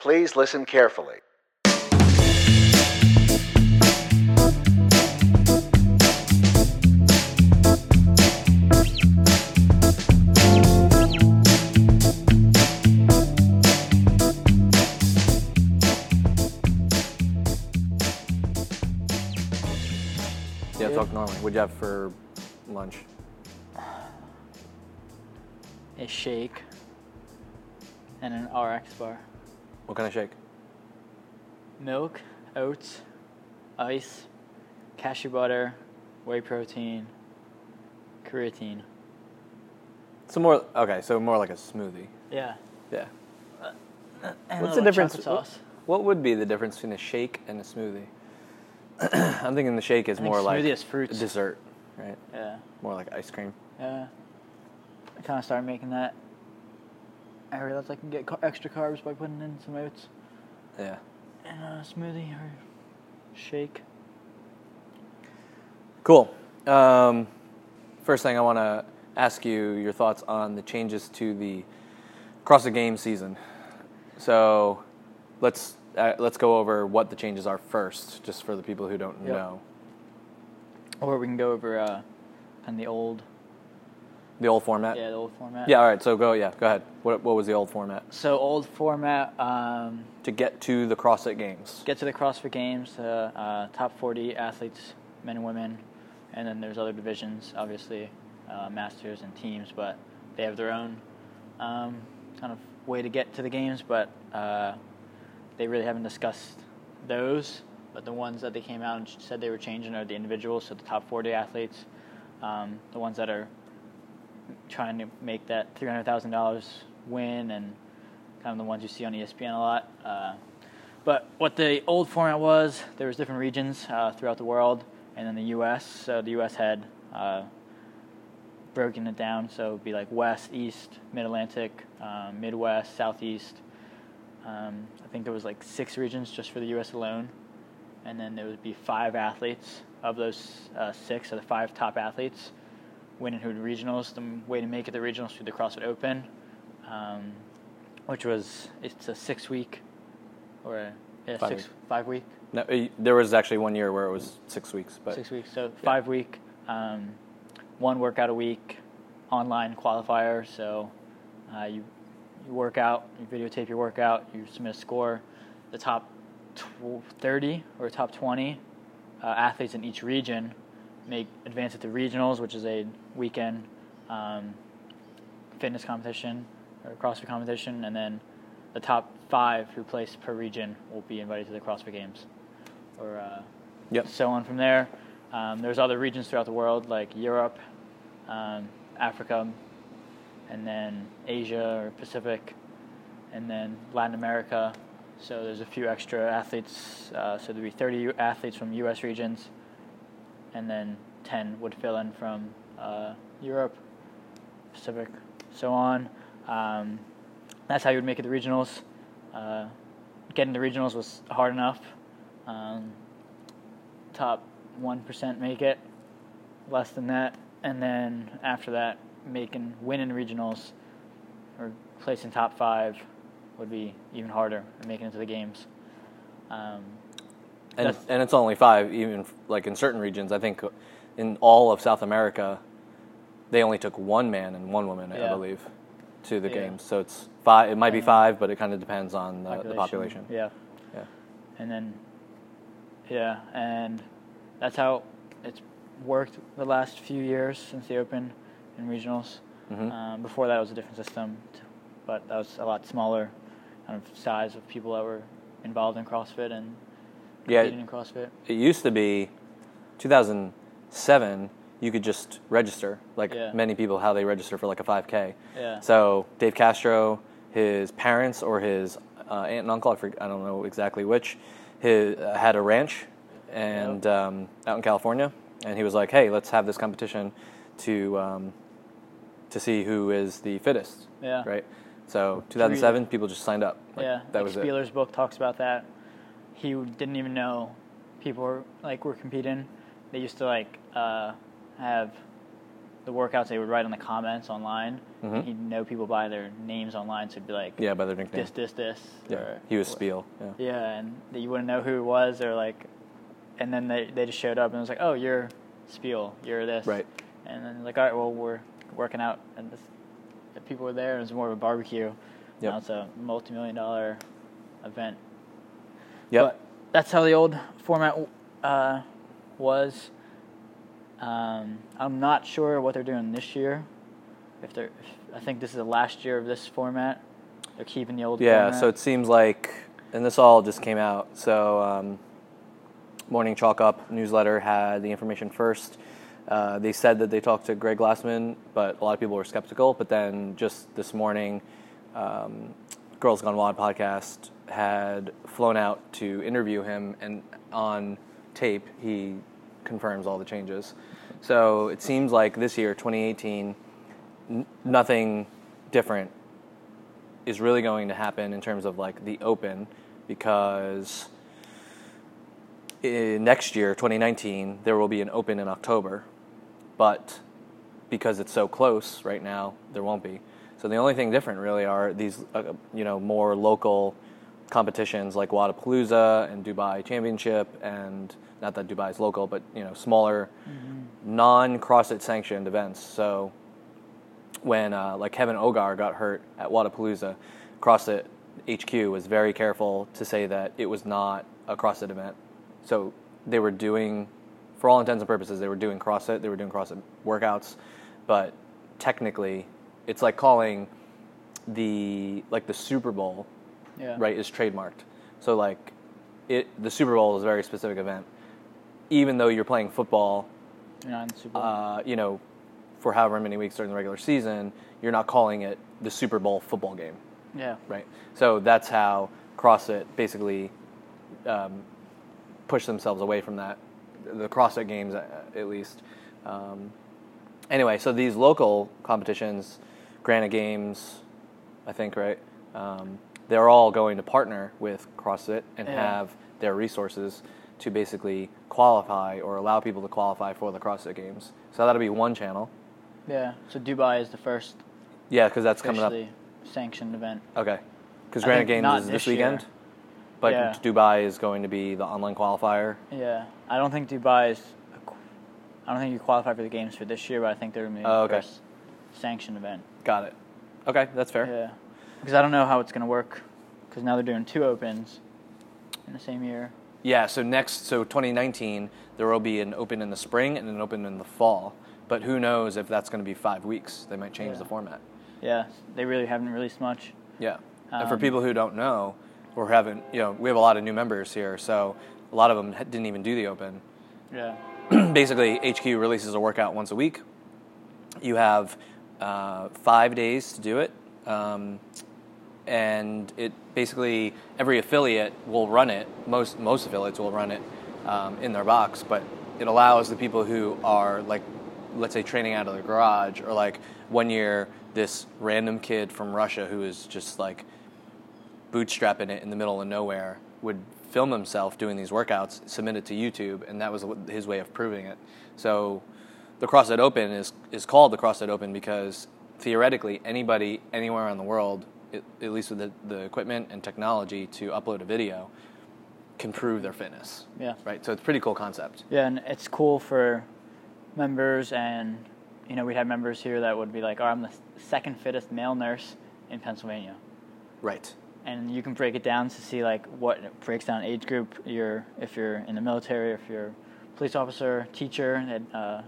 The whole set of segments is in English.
Please listen carefully. Yeah, talk normally. What'd you have for lunch? a shake, and an RX bar. What kind of shake? Milk, oats, ice, cashew butter, whey protein, creatine. So more okay, so more like a smoothie. Yeah. Yeah. Uh, and What's the difference? What, Sauce. what would be the difference between a shake and a smoothie? I'm thinking the shake is more like is fruits. a dessert, right? Yeah. More like ice cream. Yeah. I kind of started making that. I realized I can get extra carbs by putting in some oats Yeah. in a smoothie or shake. Cool. Um, first thing I want to ask you your thoughts on the changes to the CrossFit Games season. So let's uh, let's go over what the changes are first, just for the people who don't Yep. know. Or we can go over uh, kind of the old, The old format. yeah, the old format. Yeah. All right. So go. Yeah. Go ahead. What what was the old format So old format. Um, to get to the CrossFit Games? get to the CrossFit Games, uh, uh, top 40 athletes, men and women, and then there's other divisions, obviously, uh, masters and teams, but they have their own um, kind of way to get to the games, but uh, they really haven't discussed those. But the ones that they came out and said they were changing are the individuals, so the top 40 athletes, um, the ones that are trying to make that $300,000 win, and kind of the ones you see on ESPN a lot. Uh, but what the old format was, there was different regions uh, throughout the world, and then the U.S. So the U.S. had uh, broken it down, so it'd be like West, East, Mid Atlantic, um, Midwest, Southeast. Um, I think there was like six regions just for the U.S. alone, and then there would be five athletes. Of those uh, six, so the five top athletes, winning the regionals. The way to make it the regionals through the CrossFit Open, um, which was it's a six week or a yeah, Five six week. five week No, there was actually one year where it was six weeks, but six weeks so five week um, one workout a week online qualifier so uh, you you work out you videotape your workout you submit a score the top tw- 30 or top 20 uh, athletes in each region make advance at the regionals which is a weekend um, fitness competition or CrossFit competition and then the top five who place per region will be invited to the CrossFit Games or uh, Yep. so on from there. Um, there's other regions throughout the world like Europe, um, Africa, and then Asia or Pacific, and then Latin America. So there's a few extra athletes. Uh, so there'll be 30 athletes from U.S. regions, and then 10 would fill in from uh, Europe, Pacific, so on. Um, that's how you would make it the regionals. Uh, getting to regionals was hard enough. Um, top 1% make it, less than that. And then after that, making winning regionals or placing top five would be even harder and making it to the games. Um, and That's- and it's only five. Even like in certain regions, I think in all of South America, they only took one man and one woman, I believe, to the Yeah. games. So it's five. It might be five, but it kind of depends on the the population. Yeah. Yeah. And then, yeah, and that's how it's worked the last few years since the Open and regionals. Mhm. Um, before that, it was a different system, but that was a lot smaller kind of size of people that were involved in CrossFit and Yeah. competing in CrossFit. It used to be 2007. You could just register, like Yeah. many people, how they register for like a 5K. Yeah. So Dave Castro, his parents or his uh, aunt and uncle, I, forg I don't know exactly which, his, uh, had a ranch and um, out in California, and he was like, "Hey, let's have this competition to um, to see who is the fittest." Yeah. Right. So 2007, people just signed up. Like, yeah, that like was it. Spieler's book talks about that. He didn't even know people were like were competing. They used to like uh, have the workouts they would write on the comments online. Mhm. He'd know people by their names online, so it'd be like Yeah, by their nickname. this, this, this. yeah, or- he was Spiel. Yeah. Yeah, and that you wouldn't know who it was, or like, and then they they just showed up and it was like, oh, you're Spiel, you're this, Right. And then like, all right, well, we're working out, and this, the people were there. It was more of a barbecue. Now it's a multi-million dollar event. Yep. But that's how the old format uh, was. Um, I'm not sure what they're doing this year. If they're, if, I think this is the last year of this format. They're keeping the old. Yeah, format. so it seems like, and this all just came out. So, um, Morning Chalk Up newsletter had the information first. Uh, they said that they talked to Greg Glassman, but a lot of people were skeptical. But then just this morning, um, Girls Gone WOD podcast had flown out to interview him, and on tape, he confirms all the changes. So it seems like this year, 2018, n- nothing different is really going to happen in terms of like the open because in next year 2019 there will be an open in october but because it's so close right now there won't be so the only thing different really are these uh, you know more local competitions like Wodapalooza and Dubai Championship and not that Dubai is local but you know smaller non CrossFit sanctioned events so when uh, like Kevin Ogar got hurt at Wodapalooza, CrossFit HQ was very careful to say that it was not a CrossFit event. So they were doing, for all intents and purposes, they were doing CrossFit, they were doing CrossFit workouts, but technically, it's like calling the like the Super Bowl, yeah. right, is trademarked. So like, it the Super Bowl is a very specific event. Even though you're playing football You're not in the Super Bowl. uh, you know, for however many weeks during the regular season, you're not calling it the Super Bowl football game, yeah. right? So that's how CrossFit basically um, pushed themselves away from that, the CrossFit games uh, at least. Um, anyway, so these local competitions, Granite Games, I think, right? Um, they're all going to partner with CrossFit and Yeah. have their resources to basically qualify or allow people to qualify for the CrossFit Games. So that'll be one channel. Yeah. So Dubai is the first Yeah, because that's coming up. sanctioned event. Okay, because Granite Games is this this year. weekend, but Yeah. Dubai is going to be the online qualifier. Yeah. I don't think Dubai is. I don't think you qualify for the games for this year, but I think they're going to be Oh, the okay. first sanctioned event. Got it. Okay, that's fair. Yeah. Because I don't know how it's going to work. Because now they're doing two opens in the same year. Yeah, so next, so 2019, there will be an open in the spring and an open in the fall. But who knows if that's going to be five weeks? They might change Yeah. the format. Yeah. They really haven't released much. Yeah. and for Um, people who don't know, or haven't, you know, we have a lot of new members here, so a lot of them didn't even do the open. Yeah. Basically, HQ releases a workout once a week. You have uh, five days to do it. Um, and it basically every affiliate will run it. Most most affiliates will run it um, in their box, but it allows the people who are like, let's say, training out of their garage, or like one year this random kid from Russia who is just like bootstrapping it in the middle of nowhere would film himself doing these workouts, submit it to YouTube, and that was his way of proving it. So the CrossFit Open is is called the CrossFit Open because theoretically anybody anywhere in the world, at, least with the, the equipment and technology to upload a video, can prove their fitness. Yeah. Right. So it's a pretty cool concept. Yeah, and it's cool for members, and you know, we'd have members here that would be like, "Oh, I'm the second fittest male nurse in Pennsylvania," Right. and you can break it down to see like what breaks down age group you're if you're in the military, if you're a police officer, teacher, and uh,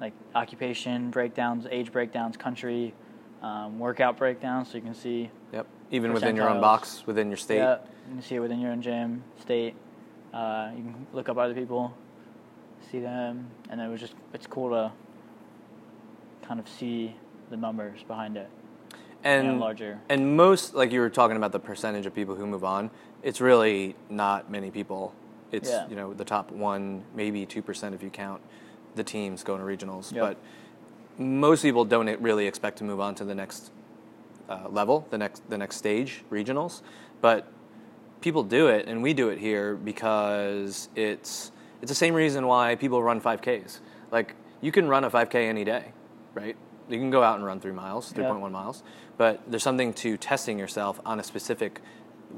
like occupation breakdowns, age breakdowns, country, um, workout breakdown, so you can see. Yep. Even within your own box, within your state. Yeah, you can see it within your own gym, state. Uh, you can look up other people, see them, and it was just it's cool to kind of see the numbers behind it. and and larger. And most, like you were talking about the percentage of people who move on, it's really not many people. It's Yeah. you know the top one, maybe two percent if you count the teams going to regionals. Yep. But most people don't really expect to move on to the next uh, level, the next the next stage, regionals. But people do it, and we do it here because it's it's the same reason why people run 5Ks. Like you can run a 5K any day. right? You can go out and run three miles, Yeah. 3.1 miles, but there's something to testing yourself on a specific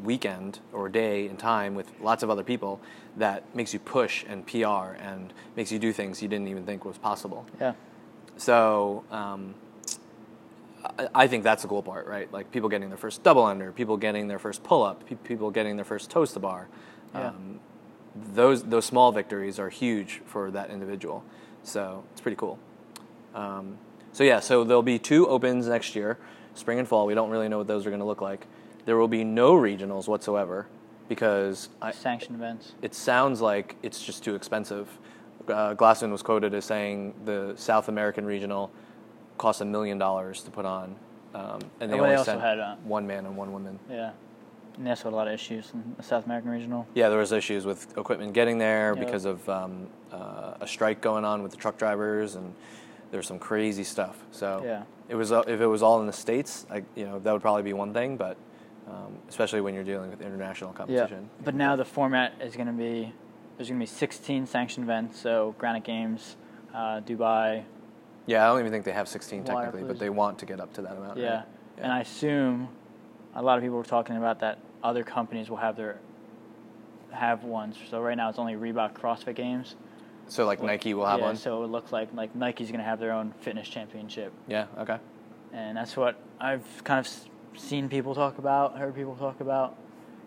weekend or day and time with lots of other people that makes you push and PR and makes you do things you didn't even think was possible. Yeah. So um, I, think that's the cool part, right? Like people getting their first double under, people getting their first pull up, pe- people getting their first toes to bar. Yeah. Um, those those small victories are huge for that individual. So it's pretty cool. Um, so yeah, so there'll be two opens next year, spring and fall. We don't really know what those are going to look like. There will be no regionals whatsoever because I, Sanctioned events. it sounds like it's just too expensive. Uh, Glassman was quoted as saying the South American regional cost a million dollars to put on, um, and they they only also sent had, uh, one man and one woman. Yeah. And they also had a lot of issues in the South American regional. Yeah, there was issues with equipment getting there because of um, uh, a strike going on with the truck drivers, and there's some crazy stuff. So Yeah. it was uh, if it was all in the states, I, you know, that would probably be one thing, but um, especially when you're dealing with international competition. Yeah. competition. But now the format is going to be there's going to be 16 sanctioned events. So Granite Games, uh, Dubai. Yeah, I don't even think they have 16 Water technically, but they want to get up to that amount. Yeah. right? And I assume a lot of people were talking about that other companies will have their have ones. So right now it's only Reebok CrossFit Games. So like Nike will have yeah, one. So it looks like like Nike's going to have their own fitness championship. Yeah. Okay. and that's what I've kind of seen people talk about, heard people talk about.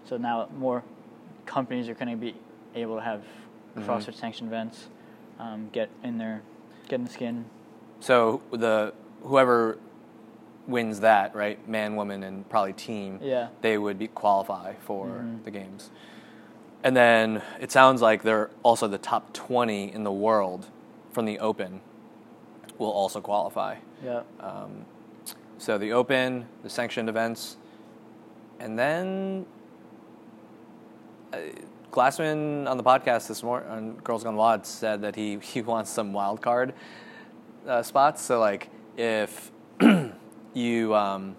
So now more companies are going to be able to have Mhm. CrossFit sanctioned events, um, get in there, get in the skin. So the whoever wins that, right, man, woman, and probably team, Yeah. they would be qualify for Mhm. the games. And then it sounds like they're also the top 20 in the world from the Open will also qualify. Yeah. Um, so the Open, the sanctioned events, and then uh, Glassman on the podcast this morning on Girls Gone WOD said that he he wants some wild card uh, spots. So like if you um,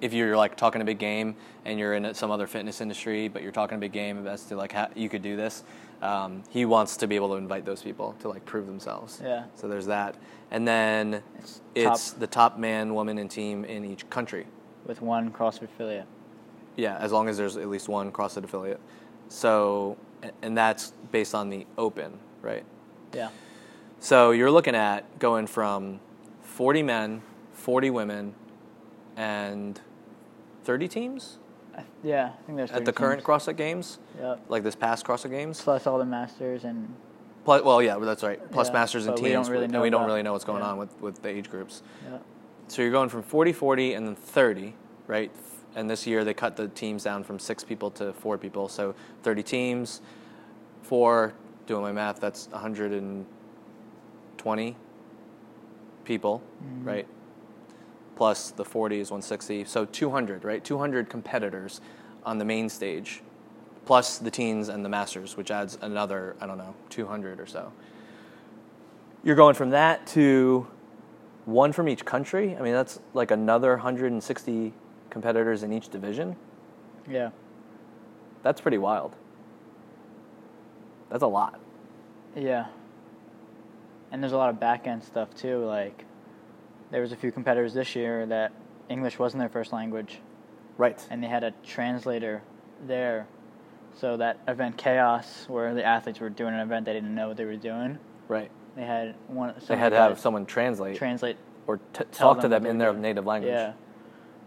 if you're like talking a big game and you're in some other fitness industry, but you're talking a big game as to like how you could do this, um, he wants to be able to invite those people to like prove themselves. Yeah. So there's that, and then It's it's the top man, woman, and team in each country. With one CrossFit affiliate. Yeah, as long as there's at least one CrossFit affiliate. So, and that's based on the open, right? Yeah. So you're looking at going from 40 men, 40 women, and 30 teams yeah. I think there's at the 30 current teams. CrossFit Games, Yeah. like this past CrossFit Games. Plus all the masters and Plus, well, yeah, that's right. Plus Yeah, masters and but we teams, don't really and know we don't really know what's going yeah. on with, with the age groups. yeah. So you're going from 40, 40, and then 30, right? And this year they cut the teams down from six people to four people. So 30 teams, four, doing my math, that's 120 people, Mhm. right? Plus the 40 is 160. So 200, right? 200 competitors on the main stage, plus the teens and the masters, which adds another, I don't know, 200 or so. You're going from that to one from each country. I mean, that's like another 160 competitors in each division. Yeah. That's pretty wild. That's a lot. Yeah. And there's a lot of back end stuff too. Like, there was a few competitors this year that English wasn't their first language, Right. and they had a translator there. So that event chaos, where the athletes were doing an event they didn't know what they were doing, Right. they had one. They had to have someone translate translate. or t- talk to them them in their native language. Yeah.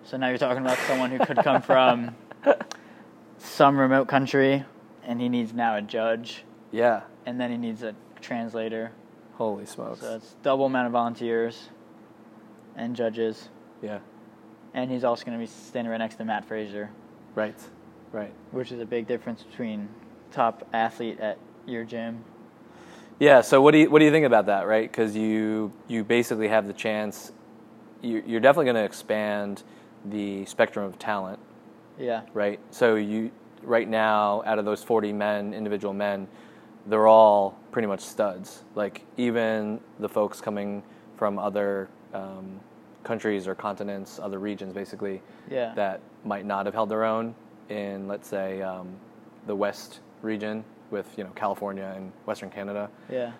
So now you're talking about someone who could come from some remote country, and he needs now a judge, Yeah. and then he needs a translator. Holy smokes. So it's double amount of volunteers and judges. yeah. And he's also going to be standing right next to Matt Fraser, Right. Right. which is a big difference between top athlete at your gym. Yeah. So what do you what do you think about that? Right? Because you you basically have the chance. You, you're definitely going to expand the spectrum of talent. Yeah. right? So you right now, out of those 40 men, individual men, they're all pretty much studs. Like even the folks coming from other um, countries or continents, other regions, basically, Yeah. that might not have held their own in, let's say, um, the West region with you know California and Western Canada. Yeah.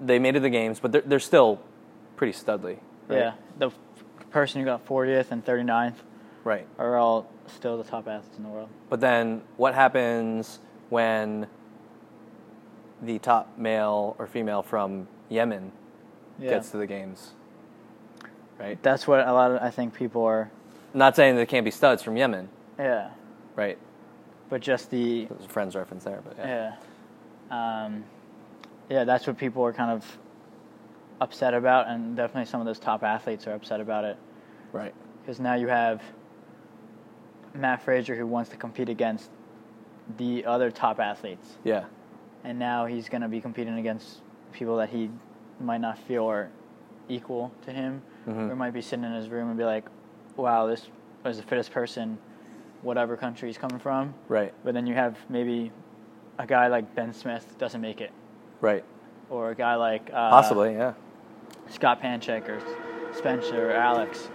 They made it to the games, but they're, they're still pretty studly. Right? Yeah, the person who got 40th and 39th Right. are all still the top athletes in the world. But then what happens when the top male or female from Yemen Yeah. gets to the games? Right? That's what a lot of I think people are. Not saying there can't be studs from Yemen, Yeah, right? but just the There's a friend's reference there, but yeah. yeah, um, yeah. That's what people are kind of upset about, and definitely some of those top athletes are upset about it Right. because now you have Matt Fraser who wants to compete against the other top athletes, Yeah. and now he's going to be competing against people that he might not feel are equal to him, Mhm. or might be sitting in his room and be like, "Wow, this was the fittest person, whatever country he's coming from." Right. But then you have maybe a guy like Ben Smith doesn't make it, Right. or a guy like uh, Possibly, yeah. Scott Panchik or Spencer or Alex,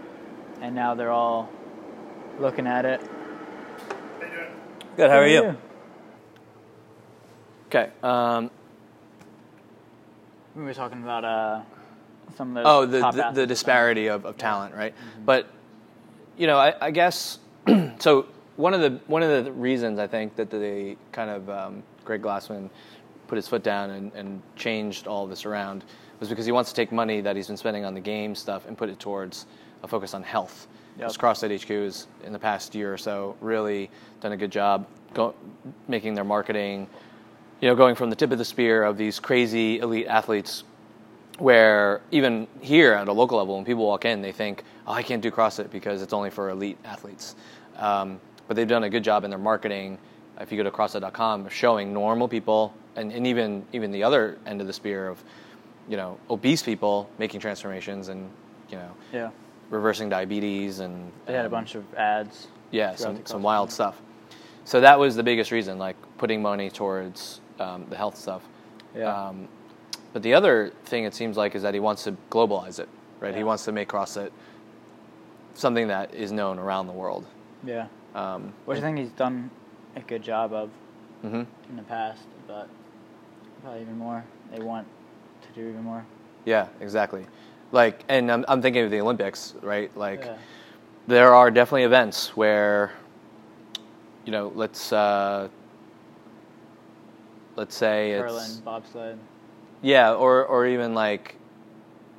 and now they're all looking at it. Good. How are you? Okay. Um, We were talking about uh, some of oh, the, the, the disparity of, of talent, right? But you know, I, I guess so. One of the one of the reasons I think that the kind of um, Greg Glassman put his foot down and, and changed all this around was because he wants to take money that he's been spending on the game stuff and put it towards a focus on health. Yep. Because CrossFit HQ has in the past year or so really done a good job go, making their marketing, you know, going from the tip of the spear of these crazy elite athletes where even here at a local level, when people walk in, they think, "Oh, I can't do CrossFit because it's only for elite athletes." Um, but they've done a good job in their marketing. If you go to CrossFit.com, showing normal people and, and even even the other end of the spear of, you know, obese people making transformations and you know Yeah, reversing diabetes and they had a bunch of ads. yeah, some, some wild year. stuff. So that was the biggest reason, like putting money towards um, the health stuff. Yeah. Um, but the other thing it seems like is that he wants to globalize it, right? He wants to make CrossFit something that is known around the world. Yeah, Um, which I think he's done a good job of mhm. in the past, but probably even more. They want to do even more. Yeah, exactly. Like, and I'm, I'm thinking of the Olympics, right? Like, Yeah. there are definitely events where, you know, let's uh, let's say it's Curling, bobsled. Yeah, or or even like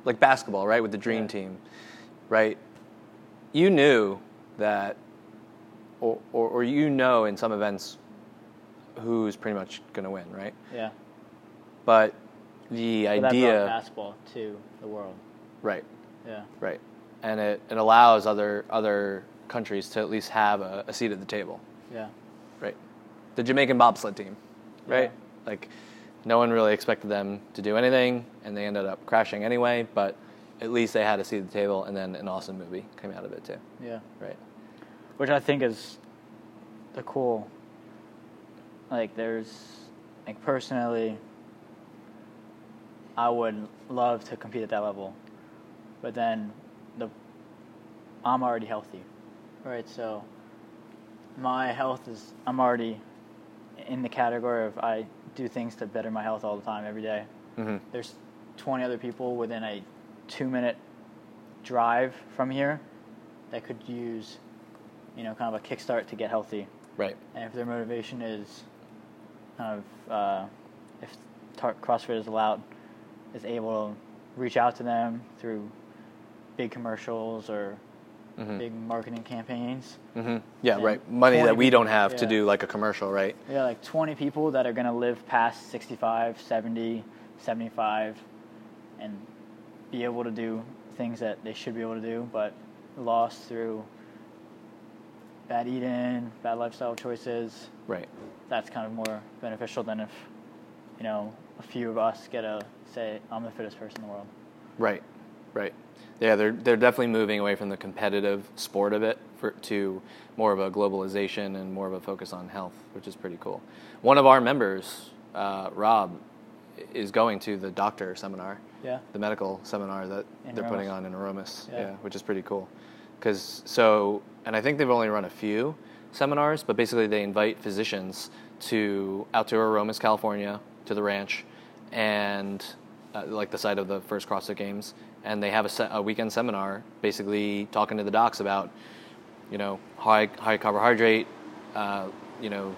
like basketball, right? With the dream Yeah. team, right? You knew that, or, or or you know in some events who's pretty much going to win, right? Yeah. But the But that brought basketball to the world. Right, Yeah. right, and it, it allows other other countries to at least have a, a seat at the table, Yeah. right? The Jamaican bobsled team, right? Yeah. Like, no one really expected them to do anything, and they ended up crashing anyway. But at least they had a seat at the table, and then an awesome movie came out of it too, Yeah. right? Which I think is the cool. Like, there's, like, personally, I would love to compete at that level. But then, the I'm already healthy, right? So, my health is, I'm already in the category of I do things to better my health all the time, every day. hmm there's 20 other people within a two minute drive from here that could use, you know, kind of a kickstart to get healthy. Right. And if their motivation is kind of, uh, if tar- CrossFit is allowed, is able to reach out to them through big commercials or hmm big marketing campaigns. hmm Yeah, And right. Money that we don't people, have to yeah. do like a commercial, right? Yeah, like 20 people that are going to live past 65, 70, 75, and be able to do things that they should be able to do, but lost through bad eating, bad lifestyle choices. Right. That's kind of more beneficial than if, you know, a few of us get to say, I'm the fittest person in the world. Right, right. Yeah, they're they're definitely moving away from the competitive sport of it for, to more of a globalization and more of a focus on health, which is pretty cool. One of our members, uh, Rob, is going to the doctor seminar, Yeah. the medical seminar that In they're putting on in Aromas. Yeah. Yeah. which is pretty cool. Because so, and I think they've only run a few seminars, but basically they invite physicians to out to Aromas, California, to the ranch, and uh, like the site of the first CrossFit Games, and they have a, se- a weekend seminar, basically talking to the docs about, you know, high high carbohydrate, uh, you know,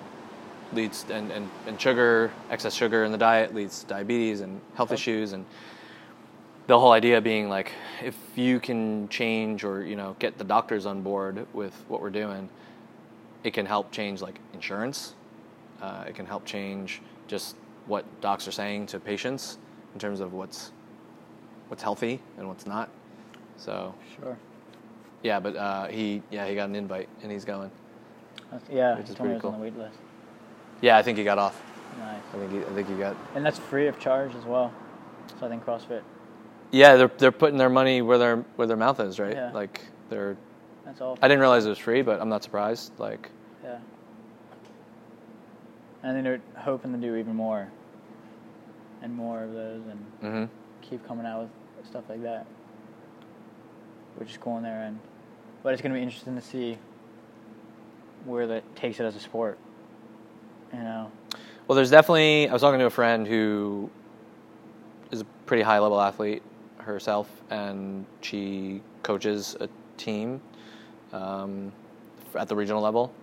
leads and, and, and sugar, excess sugar in the diet leads to diabetes and health Okay. issues and the whole idea being like if you can change or you know get the doctors on board with what we're doing it can help change like insurance uh, it can help change just what docs are saying to patients in terms of what's what's healthy and what's not so Sure. yeah but uh, he yeah he got an invite and he's going That's, yeah, Which is pretty it was on cool. the wait list. yeah i think he got off Nice. i think he, i think he got And that's free of charge as well. So I think CrossFit. yeah they're they're putting their money where their where their mouth is right Yeah. like they're That's all. i didn't realize it was free but i'm not surprised like Yeah. And I think they're hoping to do even more, and more of those, and hmm keep coming out with stuff like that, which is cool on their end. But it's going to be interesting to see where that takes it as a sport. You know. Well, there's definitely. I was talking to a friend who is a pretty high level athlete herself, and she coaches a team um, at the regional level.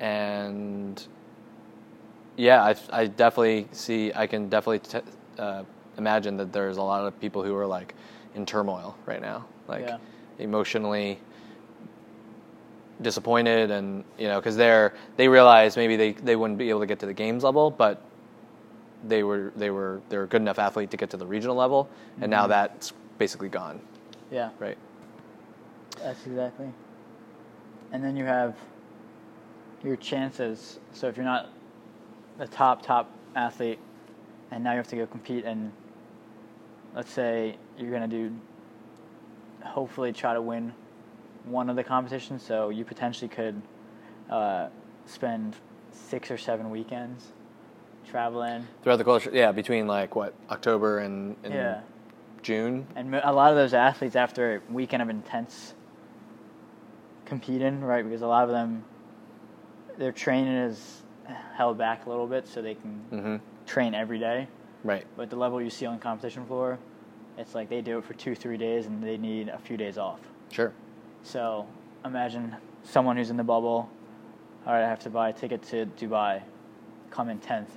And yeah, I, I definitely see. I can definitely t- uh, imagine that there's a lot of people who are like in turmoil right now, like Yeah. emotionally disappointed and you know because they're they realize maybe they, they wouldn't be able to get to the games level but they were they were they were a good enough athlete to get to the regional level and now Mhm. that's basically gone Yeah. right That's exactly. And then you have your chances. So if you're not the top top athlete, and now you have to go compete, and let's say you're gonna do, hopefully try to win one of the competitions. So you potentially could uh, spend six or seven weekends traveling. throughout the culture yeah between like what october and, and Yeah. june And a lot of those athletes, after a weekend of intense competing, right? Because a lot of them, their training is held back a little bit, so they can hmm train every day. Right But the level you see on the competition floor, it's like they do it for two, three days, and they need a few days off. sure So imagine someone who's in the bubble. All right, I have to buy a ticket to Dubai, come in tenth.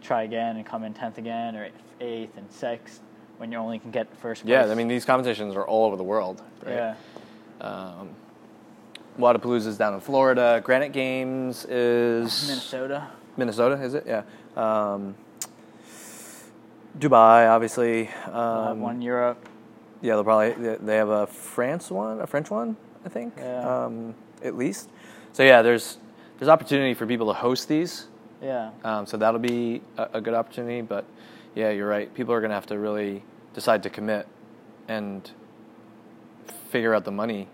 Try again and come in tenth again, or eighth and sixth, when you only can get first place. yeah i mean these competitions are all over the world right yeah. um, Wodapalooza's down in Florida. Granite Games is Minnesota. Minnesota, is it? Yeah. Um, Dubai, obviously. Um, one in Europe. Yeah, they'll probably they- they have a France one, a French one, I think. Yeah. Um, at least. So yeah, there's there's opportunity for people to host these. Yeah. Um, so that'll be a, a good opportunity. But yeah, you're right. People are going to have to really decide to commit and figure out the money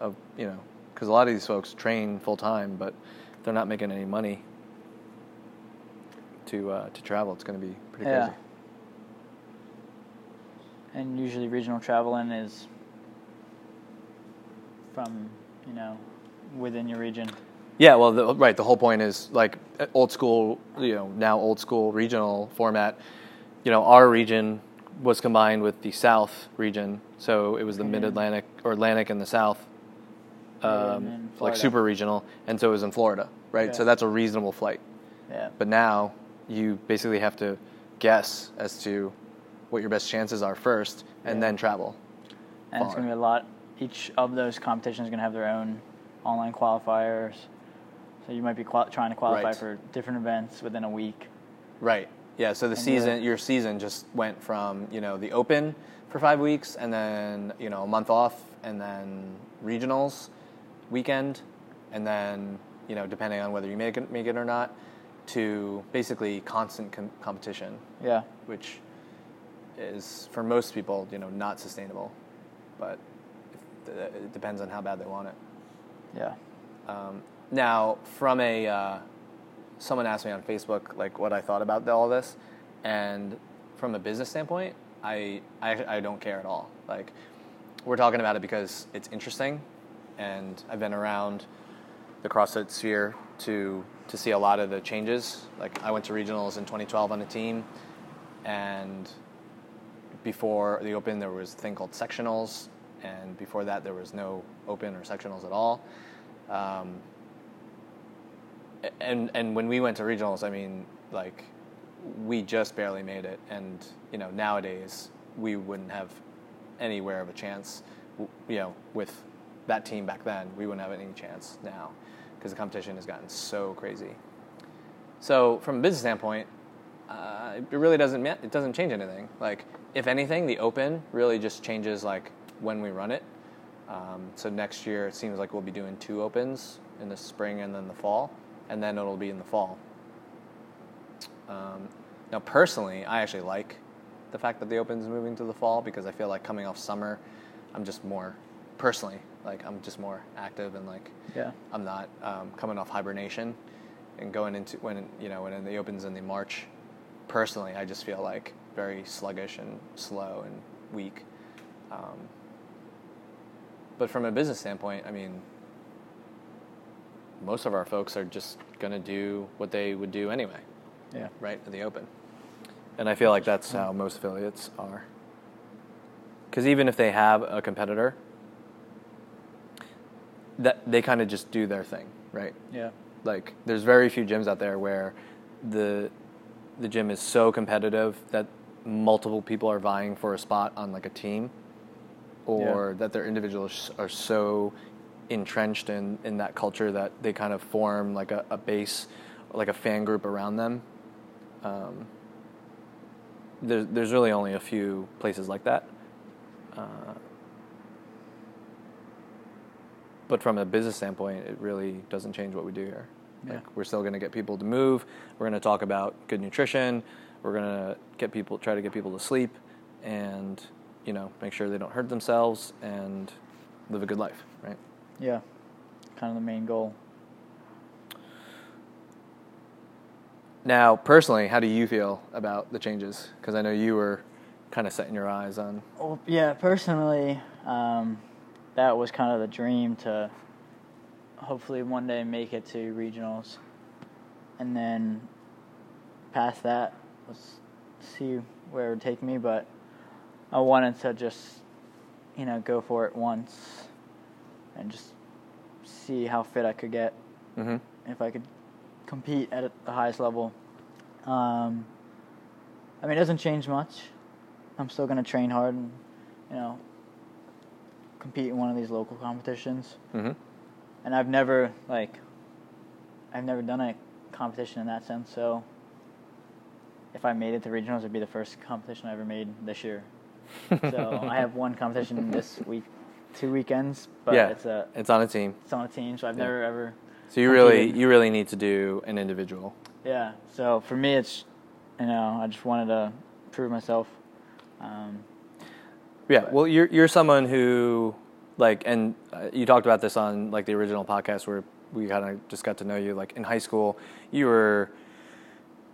of you know because a lot of these folks train full time, but they're not making any money to uh, to travel. It's going to be pretty Yeah. crazy. And usually regional traveling is from, you know, within your region. Yeah, well, the, right. The whole point is like old school, you know, now old school regional format. You know, our region was combined with the South region, so it was the Mhm. Mid Atlantic or Atlantic and the South, um, like super regional, and so it was in Florida, right? So that's a reasonable flight. Yeah. But now you basically have to guess as to what your best chances are first, and then travel. And it's going to be a lot. Each of those competitions is going to have their own online qualifiers. So you might be qual- trying to qualify Right. for different events within a week. Right. Yeah. So the And season, your season just went from you know the Open for five weeks, and then you know a month off, and then regionals weekend, and then you know depending on whether you make it make it or not, to basically constant com- competition, Yeah. which is for most people you know not sustainable, but it, it depends on how bad they want it. Yeah. Um, now, from a uh, someone asked me on Facebook like what I thought about all this, and from a business standpoint, I, I I don't care at all. Like we're talking about it because it's interesting, and I've been around the CrossFit sphere to to see a lot of the changes. Like I went to regionals in 2012 on a team, and before the Open, there was a thing called sectionals, and before that, there was no Open or sectionals at all. Um, and and when we went to regionals, I mean, like, we just barely made it, and you know, nowadays we wouldn't have anywhere of a chance. You know, with that team back then, we wouldn't have any chance now because the competition has gotten so crazy. So from a business standpoint, uh, it really doesn't it doesn't change anything. Like if anything, the open really just changes like when we run it. Um, so next year it seems like we'll be doing two opens in the spring and then the fall, and then it'll be in the fall. Um, now personally, I actually like the fact that the open is moving to the fall because I feel like coming off summer, I'm just more personally like I'm just more active and like Yeah. I'm not um, coming off hibernation and going into when you know when the opens in the March. Personally, I just feel like very sluggish and slow and weak. Um, but from a business standpoint, I mean, most of our folks are just going to do what they would do anyway, Yeah. right, in the open. And I feel like that's how most affiliates are. Because even if they have a competitor, that they kind of just do their thing, right? Yeah. Like there's very few gyms out there where the the gym is so competitive that multiple people are vying for a spot on like a team or Yeah. that their individuals are so entrenched in, in that culture that they kind of form like a, a base like a fan group around them um, there's, there's really only a few places like that uh, but from a business standpoint, it really doesn't change what we do here. Yeah. Like we're still going to get people to move. We're going to talk about good nutrition. We're going to get people, try to get people to sleep, and you know, make sure they don't hurt themselves and live a good life, right? Yeah. Kind of the main goal. Now, personally, how do you feel about the changes? Because I know you were kind of setting your eyes on. Well, yeah, personally, um, that was kind of the dream to hopefully one day make it to regionals. And then past that, let's see where it would take me. But I wanted to just, you know, go for it once and just see how fit I could get Mm-hmm. if I could compete at the highest level. Um, I mean, it doesn't change much. I'm still going to train hard and, you know, compete in one of these local competitions. Mm-hmm. And I've never, like, I've never done a competition in that sense. So if I made it to regionals, it'd be the first competition I ever made this year. So I have one competition this week, two weekends, but yeah, it's a it's on a team. it's on a team, so I've Yeah. never ever So you really, competed. you really need to do an individual. Yeah. So for me, it's you know I just wanted to prove myself. Um, Yeah, But- well, you're you're someone who like, and uh, you talked about this on like the original podcast where we kind of just got to know you. Like in high school, you were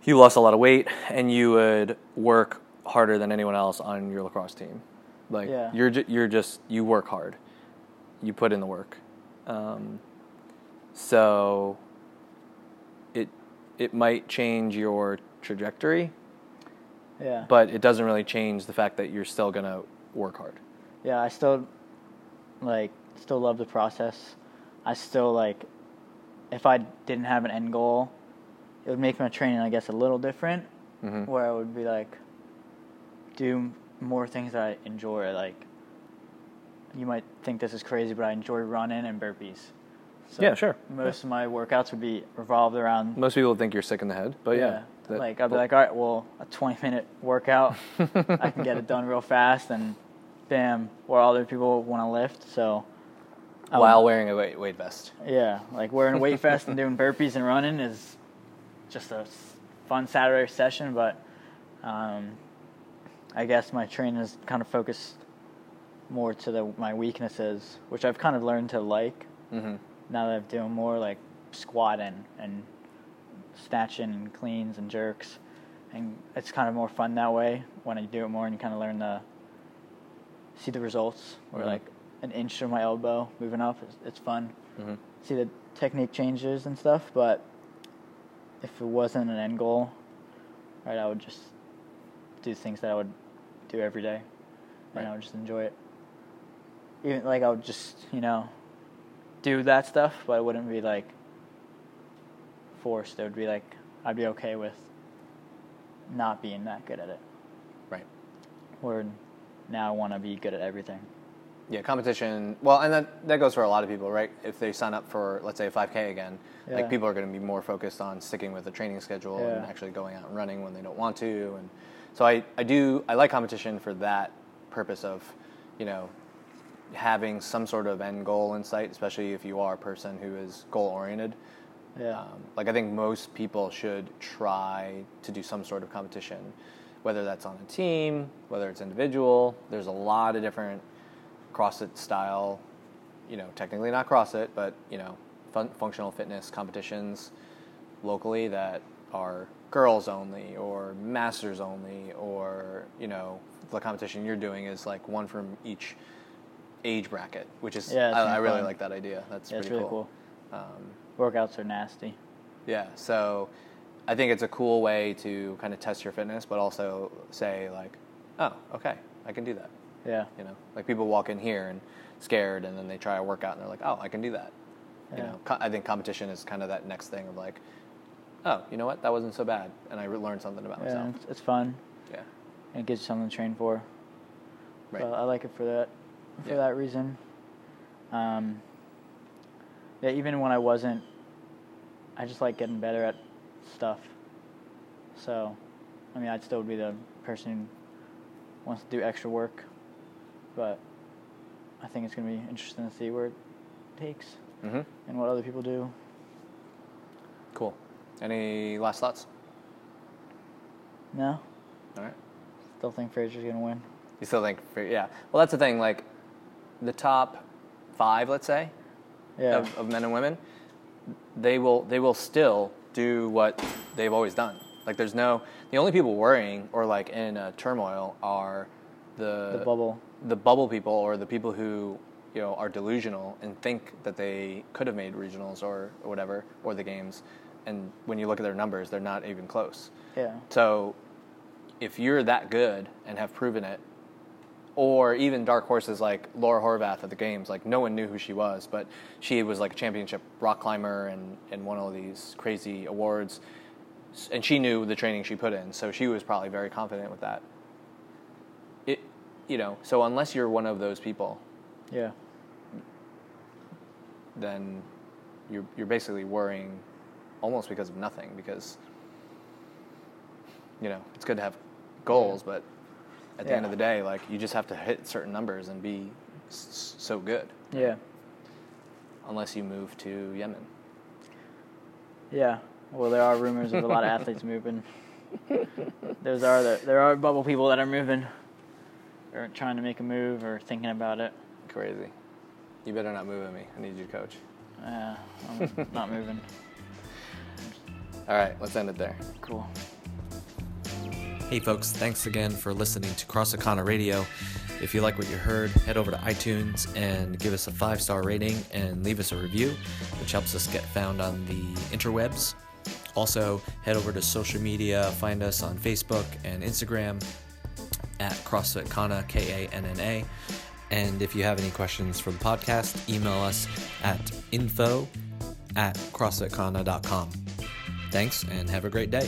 you lost a lot of weight, and you would work harder than anyone else on your lacrosse team. Like Yeah. you're ju- you're just you work hard, you put in the work. Um, so it it might change your trajectory, yeah. but it doesn't really change the fact that you're still gonna work hard. yeah, I still like still love the process. I still like if I didn't have an end goal, it would make my training I guess a little different. Mhm. Where I would be like do more things that I enjoy. Like you might think this is crazy, but I enjoy running and burpees. So Yeah, sure. Most of my workouts would be revolved around Most people think you're sick in the head, but yeah. that- like I'd be like, all right, well, a 20 minute workout, I can get it done real fast, and bam, where other people want to lift. So, would- while wearing a weight, weight vest. yeah, like wearing a weight vest and doing burpees and running is just a fun Saturday session. But um, I guess my training is kind of focused more to the my weaknesses, which I've kind of learned to like Mm-hmm. now that I'm doing more like squatting and snatching and cleans and jerks, and it's kind of more fun that way when I do it more and you kind of learn to see the results. Or Mhm. like an inch from my elbow moving up, it's, it's fun. Mm-hmm. See the technique changes and stuff, but if it wasn't an end goal, right, I would just do things that I would do every day. Right. And I would just enjoy it. Even like I would just, you know, do that stuff, but it wouldn't be like forced. It would be like I'd be okay with not being that good at it. Right. Where now I want to be good at everything. Yeah, competition. Well, and that that goes for a lot of people, right? If they sign up for, let's say, a 5K again, Yeah. like people are going to be more focused on sticking with the training schedule and actually going out and running when they don't want to. And so I, I do I like competition for that purpose of, you know, having some sort of end goal in sight, especially if you are a person who is goal oriented. Yeah. Um, like I think most people should try to do some sort of competition, whether that's on a team, whether it's individual. There's a lot of different CrossFit style, you know, technically not CrossFit, but you know, fun, functional fitness competitions locally that are girls only or masters only, or you know, the competition you're doing is like one from each age bracket, which is Yeah, I, I really fun. like that idea. That's yeah, it's pretty really cool. Um, Workouts are nasty. yeah, so I think it's a cool way to kind of test your fitness, but also say like, oh, okay, I can do that. Yeah. You know, like people walk in here and scared, and then they try a workout, and they're like, oh, I can do that. You Yeah. know, co- I think competition is kind of that next thing of like, oh, you know what, that wasn't so bad, and I re- learned something about Yeah, myself. it's, it's fun. Yeah, and it gives you something to train for. right. So I like it for that, for Yeah. that reason. Um, yeah, even when I wasn't, I just like getting better at stuff. So, I mean, I'd still be the person who wants to do extra work, but I think it's going to be interesting to see where it takes mm-hmm. and what other people do. Cool. Any last thoughts? No, All right. still think Fraser's going to win. You still think, yeah. Well, that's the thing. Like, the top five, let's say, Yeah, of, of men and women, they will they will still do what they've always done. Like there's no the only people worrying or like in a turmoil are the the bubble. the bubble people or the people who you know are delusional and think that they could have made regionals or, or whatever or the games, and when you look at their numbers, they're not even close. Yeah, So if you're that good and have proven it, or even dark horses like Laura Horvath at the games, like no one knew who she was, but she was like a championship rock climber and, and won all these crazy awards. And she knew the training she put in, so she was probably very confident with that. It, you know, so unless you're one of those people, yeah, then you're you're basically worrying almost because of nothing because you know it's good to have goals but at the end of the day like you just have to hit certain numbers and be s- so good yeah, unless you move to Yemen yeah. Well, there are rumors of a lot of athletes moving. There's are there, there are bubble people that are moving, or trying to make a move, or thinking about it. crazy you better not move at me I need you to coach Yeah, I'm not moving. all right let's end it there Cool. Hey folks, thanks again for listening to CrossFit Radio. If you like what you heard, head over to iTunes and give us a five star rating and leave us a review, which helps us get found on the interwebs. Also, head over to social media, find us on Facebook and Instagram at CrossFit Kanna, K A N N A. And if you have any questions for the podcast, email us at info at CrossFitKanna.com. Thanks and have a great day.